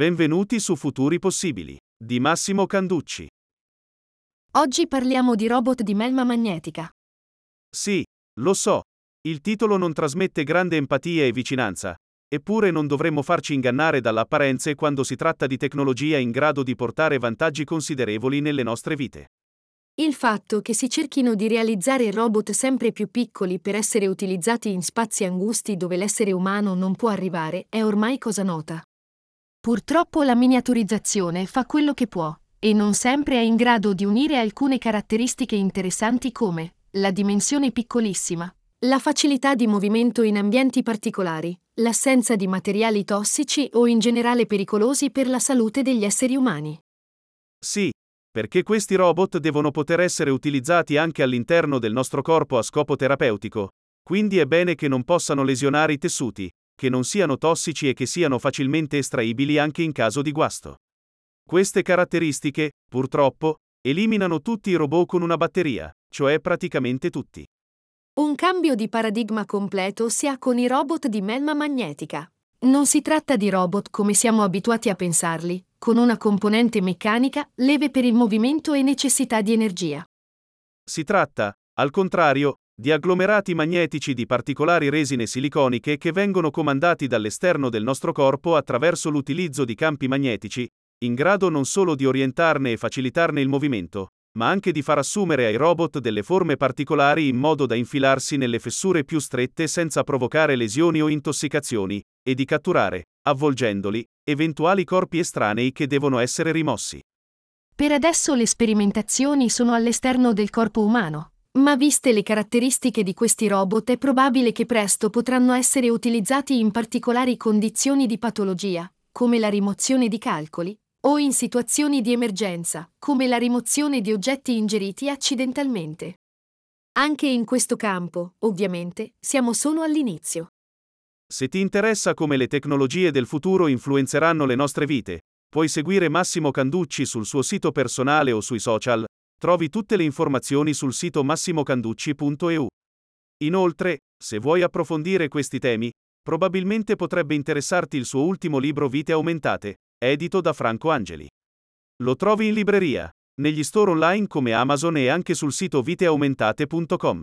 Benvenuti su Futuri Possibili, di Massimo Canducci. Oggi parliamo di robot di melma magnetica. Sì, lo so. Il titolo non trasmette grande empatia e vicinanza. Eppure non dovremmo farci ingannare dall'apparenze quando si tratta di tecnologia in grado di portare vantaggi considerevoli nelle nostre vite. Il fatto che si cerchino di realizzare robot sempre più piccoli per essere utilizzati in spazi angusti dove l'essere umano non può arrivare è ormai cosa nota. Purtroppo la miniaturizzazione fa quello che può, e non sempre è in grado di unire alcune caratteristiche interessanti come la dimensione piccolissima, la facilità di movimento in ambienti particolari, l'assenza di materiali tossici o in generale pericolosi per la salute degli esseri umani. Sì, perché questi robot devono poter essere utilizzati anche all'interno del nostro corpo a scopo terapeutico, quindi è bene che non possano lesionare i tessuti, che non siano tossici e che siano facilmente estraibili anche in caso di guasto. Queste caratteristiche, purtroppo, eliminano tutti i robot con una batteria, cioè praticamente tutti. Un cambio di paradigma completo si ha con i robot di melma magnetica. Non si tratta di robot come siamo abituati a pensarli, con una componente meccanica, leve per il movimento e necessità di energia. Si tratta, al contrario, di agglomerati magnetici di particolari resine siliconiche che vengono comandati dall'esterno del nostro corpo attraverso l'utilizzo di campi magnetici, in grado non solo di orientarne e facilitarne il movimento, ma anche di far assumere ai robot delle forme particolari in modo da infilarsi nelle fessure più strette senza provocare lesioni o intossicazioni, e di catturare, avvolgendoli, eventuali corpi estranei che devono essere rimossi. Per adesso le sperimentazioni sono all'esterno del corpo umano, ma viste le caratteristiche di questi robot è probabile che presto potranno essere utilizzati in particolari condizioni di patologia, come la rimozione di calcoli, o in situazioni di emergenza, come la rimozione di oggetti ingeriti accidentalmente. Anche in questo campo, ovviamente, siamo solo all'inizio. Se ti interessa come le tecnologie del futuro influenzeranno le nostre vite, puoi seguire Massimo Canducci sul suo sito personale o sui social, Trovi tutte le informazioni sul sito massimocanducci.eu. Inoltre, se vuoi approfondire questi temi, probabilmente potrebbe interessarti il suo ultimo libro Vite aumentate, edito da Franco Angeli. Lo trovi in libreria, negli store online come Amazon e anche sul sito viteaumentate.com.